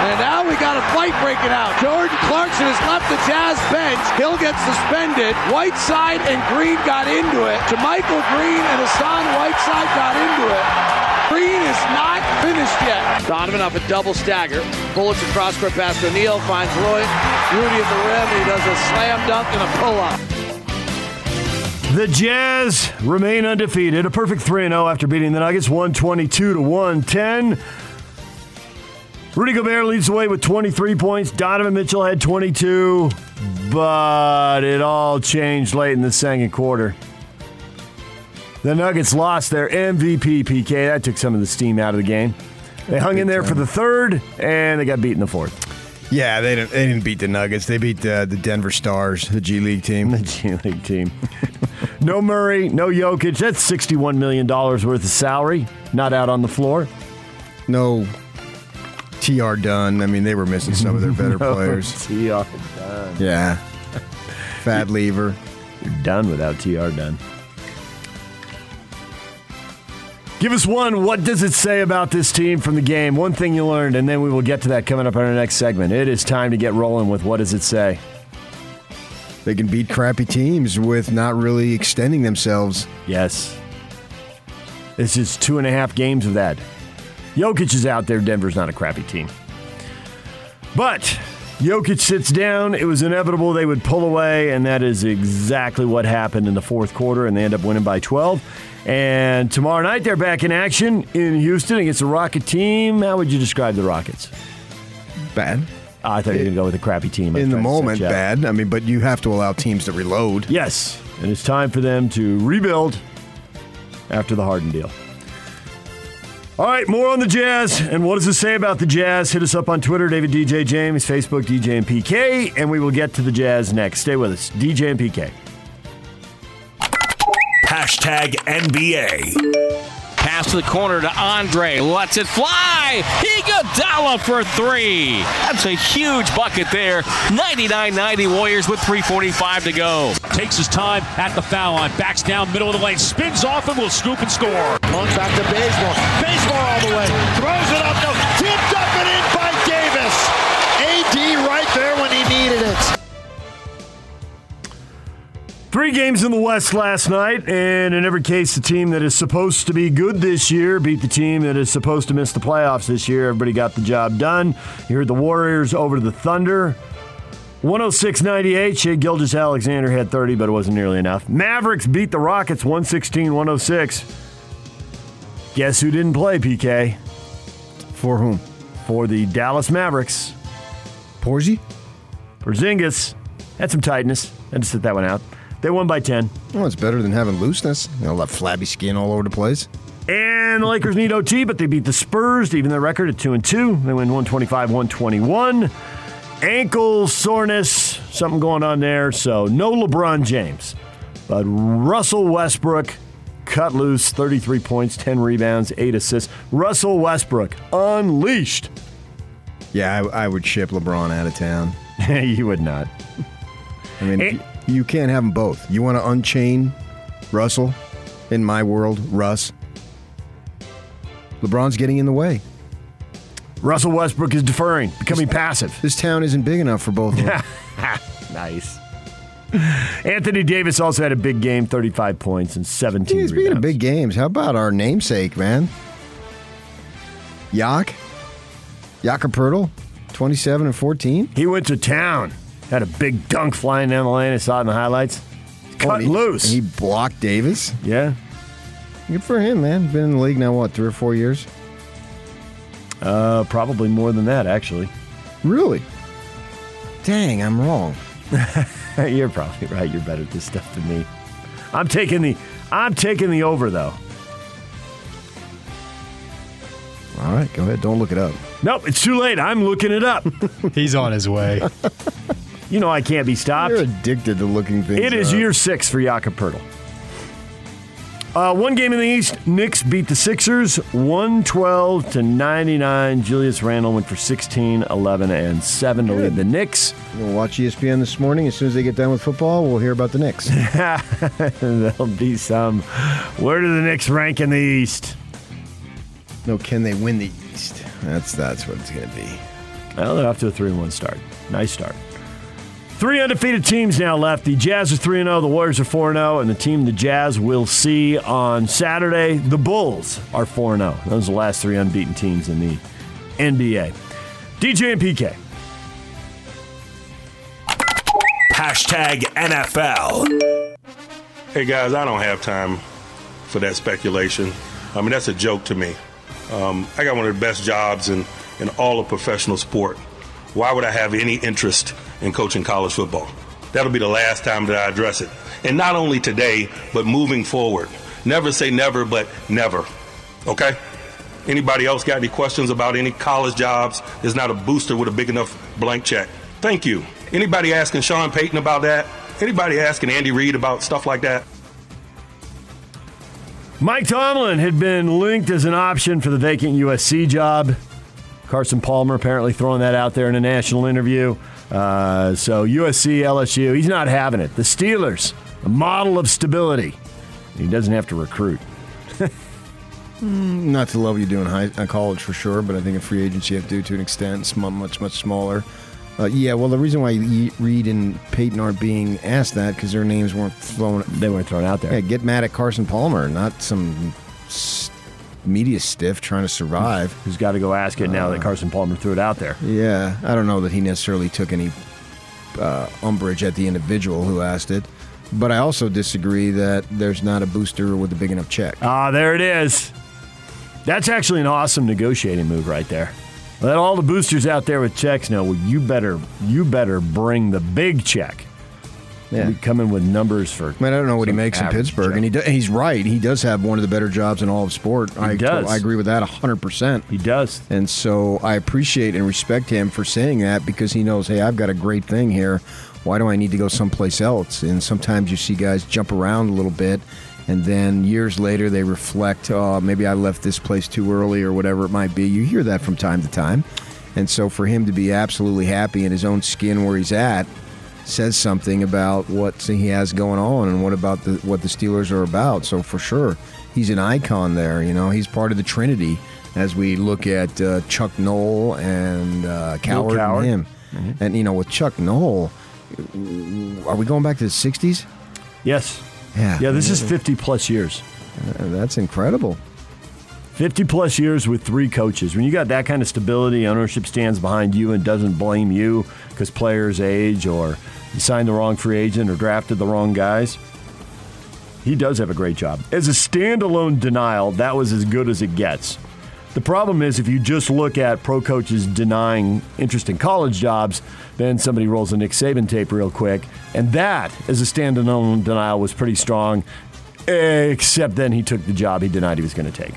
And now we got a fight breaking out. Jordan Clarkson has left the Jazz bench. Hill gets suspended. Whiteside and Green got into it. JaMychal Green and Hassan Whiteside got into it. Green is not finished yet. Donovan up a double stagger. Bullets across court pass to Neal. Finds Roy. Rudy at the rim. He does a slam dunk and a pull up. The Jazz remain undefeated, a perfect 3 0 after beating the Nuggets 122 to 110. Rudy Gobert leads the way with 23 points. Donovan Mitchell had 22, but it all changed late in the second quarter. The Nuggets lost their MVP PK. That took some of the steam out of the game. They hung in there for the third, and they got beat in the fourth. Yeah, they didn't. They didn't beat the Nuggets. They beat uh, the Denver Stars, the G League team. The G League team. no Murray, no Jokic. That's $61 million worth of salary, not out on the floor. No TR Dunn. I mean, they were missing some of their better players. TR Dunn. Yeah. Fat lever. You're done without TR Dunn. Give us one. What does it say about this team from the game? One thing you learned, and then we will get to that coming up in our next segment. It is time to get rolling with what does it say? They can beat crappy teams with not really extending themselves. Yes. This is two and a half games of that. Jokic is out there. Denver's not a crappy team. But Jokic sits down. It was inevitable they would pull away, and that is exactly what happened in the fourth quarter, and they end up winning by 12. And tomorrow night, they're back in action in Houston against the Rocket team. How would you describe the Rockets? Bad. I thought you were going to go with a crappy team. I In the trying to set moment, bad. I mean, but you have to allow teams to reload. Yes, and it's time for them to rebuild after the Harden deal. All right, more on the Jazz. And what does it say about the Jazz? Hit us up on Twitter, David DJ James, Facebook, DJ and PK, and we will get to the Jazz next. Stay with us, DJ and PK. Hashtag NBA. Pass to the corner to Andre. Lets it fly. Iguodala for three. That's a huge bucket there. 99-90 Warriors with 3.45 to go. takes his time at the foul line, backs down middle of the lane, spins off and will scoop and score. Long back to Bazemore. Bazemore all the way. Throws it Three games in the West last night, and in every case, the team that is supposed to be good this year beat the team that is supposed to miss the playoffs this year. Everybody got the job done. You heard the Warriors over to the Thunder. 106 98. Shai Gilgeous-Alexander had 30, but it wasn't nearly enough. Mavericks beat the Rockets 116 106. Guess who didn't play, PK? For whom? For the Dallas Mavericks. Porzi? Porzingis had some tightness. I had to sit that one out. They won by 10. Well, it's better than having looseness. You know, that flabby skin all over the place. And the Lakers need OT, but they beat the Spurs to even their record at 2 and 2. They win 125 121. Ankle soreness, something going on there. So no LeBron James. But Russell Westbrook cut loose 33 points, 10 rebounds, 8 assists. Russell Westbrook unleashed. Yeah, I, I would ship LeBron out of town. you would not. I mean, And- you, can't have them both. You want to unchain Russell in my world, Russ. LeBron's getting in the way. Russell Westbrook is deferring, becoming passive. This town isn't big enough for both of them. Nice. Anthony Davis also had a big game, 35 points and 17 Dude, speaking rebounds. of big games, how about our namesake, man? Yak? Jakob Poeltl? 27 and 14? He went to town. Had a big dunk flying down the lane. I saw it in the highlights. Cut Oh, and he- loose. and he blocked Davis? yeah. Good for him, man. Been in the league now, what, three or four years? Uh, probably more than that, actually. Really? Dang, I'm wrong. You're probably right. You're better at this stuff than me. I'm taking the I'm taking the over though. All right, go ahead. Don't look it up. Nope, it's too late. I'm looking it up. He's on his way. you know I can't be stopped. You're addicted to looking things It is up. year six for Jakob Poeltl. Uh, one game in the East, Knicks beat the Sixers 112 to 99. Julius Randle went for 16, 11, and 7 to lead the Knicks. We'll watch ESPN this morning. As soon as they get done with football, we'll hear about the Knicks. There'll be some. Where do the Knicks rank in the East? no, can they win the East? That's that's what it's going to be. Well, they're off to a 3 1 start. Nice start. Three undefeated teams now left. The Jazz are 3 0, the Warriors are 4 0, and the team the Jazz will see on Saturday, the Bulls are 4 0. Those are the last three unbeaten teams in the NBA. DJ and PK. Hashtag NFL. Hey guys, I don't have time for that speculation. I mean, that's a joke to me. Um, I got one of the best jobs in, in all of professional sport. Why would I have any interest in coaching college football? That'll be the last time that I address it. And not only today, but moving forward. Never say never, but never. Okay? Anybody else got any questions about any college jobs? There's not a booster with a big enough blank check. Thank you. Anybody asking Sean Payton about that? Anybody asking Andy Reid about stuff like that? Mike Tomlin had been linked as an option for the vacant USC job. Carson Palmer apparently throwing that out there in a national interview. Uh, so USC, LSU, he's not having it. The Steelers, a model of stability. He doesn't have to recruit. Not to level you do in high uh, college for sure, but I think in free agency you have to do to an extent. It's much much smaller. Uh, yeah, well, the reason why Reid and Payton aren't being asked that because their names weren't thrown. They weren't thrown out there. Yeah, get mad at Carson Palmer, not some s- media stiff trying to survive. Who's got to go ask it now that Carson Palmer threw it out there? Yeah, I don't know that he necessarily took any uh, umbrage at the individual who asked it, but I also disagree that there's not a booster with a big enough check. Ah, there it is. That's actually an awesome negotiating move right there. Let all the boosters out there with checks know. Well, you better you better bring the big check. Yeah. We come in with numbers for. I mean, I don't know what he makes in Pittsburgh, check. and he do, he's right. He does have one of the better jobs in all of sport. I does. I agree with that hundred percent. He does. And so I appreciate and respect him for saying that because he knows, hey, I've got a great thing here. Why do I need to go someplace else? And sometimes you see guys jump around a little bit, and then years later they reflect, oh, maybe I left this place too early or whatever it might be. You hear that from time to time. And so for him to be absolutely happy in his own skin where he's at says something about what he has going on and what about the what the Steelers are about. So for sure, he's an icon there. You know, he's part of the Trinity as we look at uh, Chuck Noll and uh, Cowher, Cowher. and him. And you know, with Chuck Noll, are we going back to the '60s? Yes. Yeah. Yeah, this is 50 plus years. Uh, That's incredible. 50 plus years with three coaches. When you got that kind of stability, ownership stands behind you and doesn't blame you because players age or you signed the wrong free agent or drafted the wrong guys. He does have a great job. As a standalone denial, that was as good as it gets. The problem is if you just look at pro coaches denying interest in college jobs, then somebody rolls a Nick Saban tape real quick. And that, as a standalone denial, was pretty strong, except then he took the job he denied he was going to take.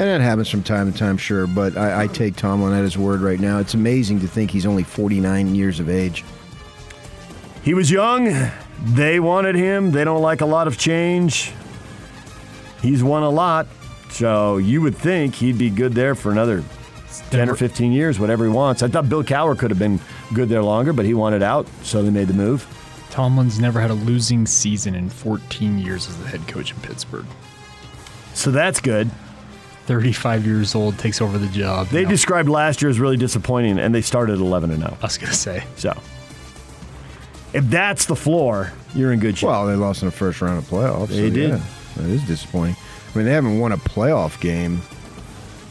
And that happens from time to time, sure. But I, I take Tomlin at his word right now. It's amazing to think he's only 49 years of age. He was young. They wanted him. They don't like a lot of change. He's won a lot. So you would think he'd be good there for another 10 or 15 years, whatever he wants. I thought Bill Cowher could have been good there longer, but he wanted out, so they made the move. Tomlin's never had a losing season in 14 years as the head coach in Pittsburgh. So that's good. 35 years old, takes over the job. They Now, described last year as really disappointing, and they started 11 and 0. I was going to say. So if that's the floor, you're in good shape. Well, they lost in the first round of playoffs. They so, did. yeah, that is disappointing. I mean, they haven't won a playoff game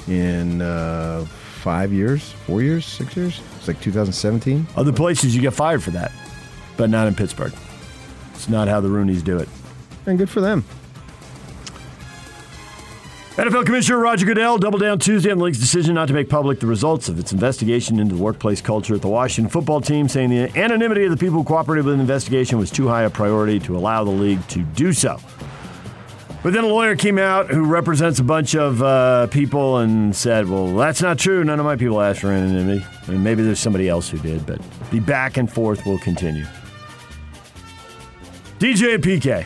in uh, five years, four years, six years. It's like 2017. Other places you get fired for that, but not in Pittsburgh. It's not how the Rooneys do it. And good for them. NFL Commissioner Roger Goodell doubled down Tuesday on the league's decision not to make public the results of its investigation into the workplace culture at the Washington football team, saying the anonymity of the people who cooperated with the investigation was too high a priority to allow the league to do so. But then a lawyer came out who represents a bunch of uh, people and said, well, that's not true. None of my people asked for anonymity. And maybe there's somebody else who did, but the back and forth will continue. DJ PK.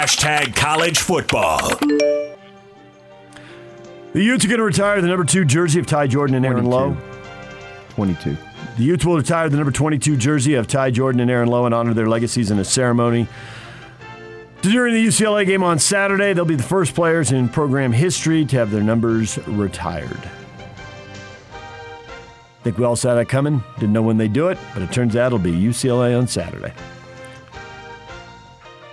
Hashtag college football. The Utes are going to retire the number two jersey of Ty Jordan and Aaron 22. Lowe. 22. The Utes will retire the number 22 jersey of Ty Jordan and Aaron Lowe and honor their legacies in a ceremony. During the UCLA game on Saturday, they'll be the first players in program history to have their numbers retired. Think we all saw that coming. Didn't know when they do it, but it turns out it'll be UCLA on Saturday.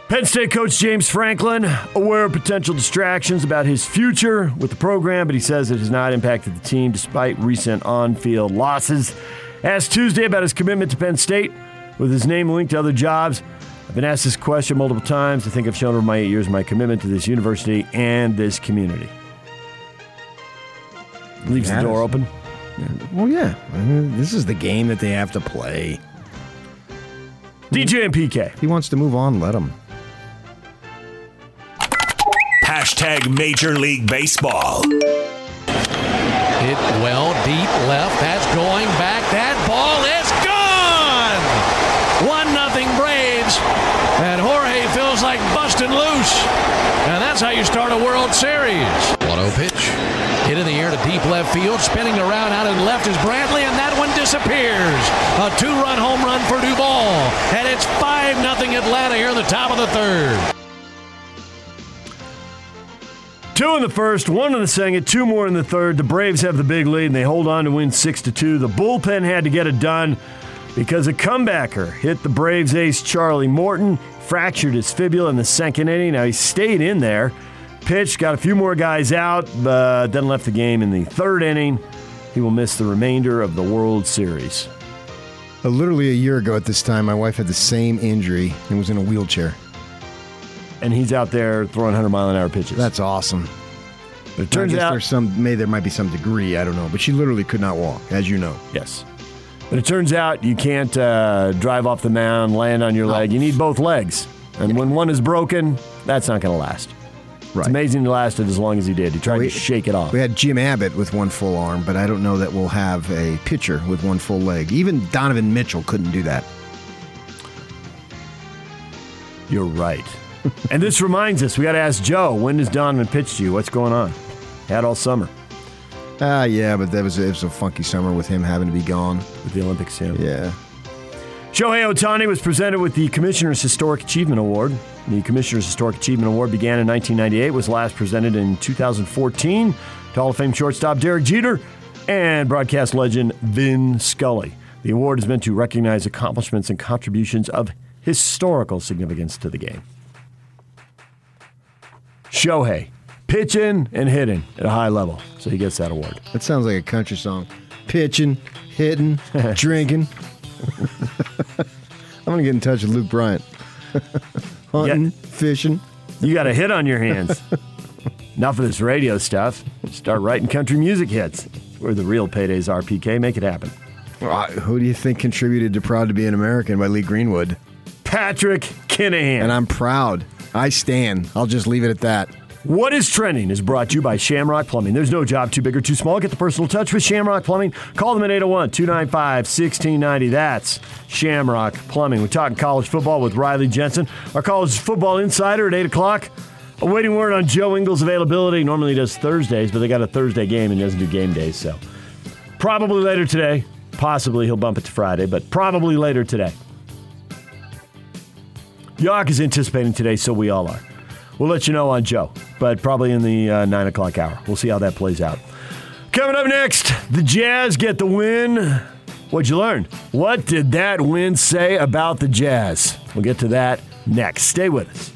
Penn State coach James Franklin, aware of potential distractions about his future with the program, but he says it has not impacted the team despite recent on field losses. Asked Tuesday about his commitment to Penn State with his name linked to other jobs. I've been asked this question multiple times. I think I've shown over my eight years my commitment to this university and this community. Leaves the door open. Well, yeah. This is the game that they have to play. DJ and PK. He wants to move on. Let him. Hashtag Major League Baseball. Hit well, deep left. That's going back. That ball is gone. One nothing Braves, and Jorge feels like busting loose. And that's how you start a World Series. 1-0 pitch. Hit in the air to deep left field. Spinning around out and left is Brantley, and that one disappears. A two-run home run for Duvall. And it's 5 nothing Atlanta here in the top of the third. Two in the first, one in the second, two more in the third. The Braves have the big lead and they hold on to win six to two. The bullpen had to get it done because a comebacker hit the Braves ace Charlie Morton, fractured his fibula in the second inning. Now he stayed in there, pitched, got a few more guys out, but then left the game in the third inning. He will miss the remainder of the World Series. Uh, literally a year ago at this time, my wife had the same injury and was in a wheelchair. And he's out there throwing 100 mile an hour pitches. That's awesome. But it turns out there's some maybe there might be some degree I don't know, but she literally could not walk, as you know. Yes. But it turns out you can't uh, drive off the mound, land on your leg. You need both legs. And when one is broken, that's not going to last. Right. It's amazing he lasted as long as he did. He tried We- to shake it off. We had Jim Abbott with one full arm, but I don't know that we'll have a pitcher with one full leg. Even Donovan Mitchell couldn't do that. You're right. and this reminds us, we got to ask Joe, when does Donovan pitch to you? What's going on? Had all summer Ah, yeah, but that was it was a funky summer with him having to be gone. with the Olympics. Yeah. Yeah. Shohei Ohtani was presented with the Commissioner's Historic Achievement Award. The Commissioner's Historic Achievement Award began in 1998, was last presented in 2014 to Hall of Fame shortstop Derek Jeter and broadcast legend Vin Scully. The award is meant to recognize accomplishments and contributions of historical significance to the game. Shohei, pitching and hitting at a high level, so he gets that award. That sounds like a country song. Pitching, hitting, drinking. I'm gonna get in touch with Luke Bryan. Hunting, Yeah. fishing. You got a hit on your hands. Enough of this radio stuff. Start writing country music hits. Where the real paydays are, PK. Make it happen. Uh, who do you think contributed to "Proud to Be an American" by Lee Greenwood? Patrick Kinahan. And I'm proud. I stand. I'll just leave it at that. What is trending is brought to you by Shamrock Plumbing. There's no job too big or too small. Get the personal touch with Shamrock Plumbing. Call them at 801 295 1690. That's Shamrock Plumbing. We're talking college football with Riley Jensen, our college football insider at 8 o'clock. Awaiting word on Joe Ingles' availability. Normally does Thursdays, but they got a Thursday game and he doesn't do game days, so probably later today. Possibly he'll bump it to Friday, but probably later today. Yark is anticipating today, so we all are. We'll let you know on Joe, but probably in the uh, 9 o'clock hour. We'll see how that plays out. Coming up next, the Jazz get the win. What'd you learn? What did that win say about the Jazz? We'll get to that next. Stay with us.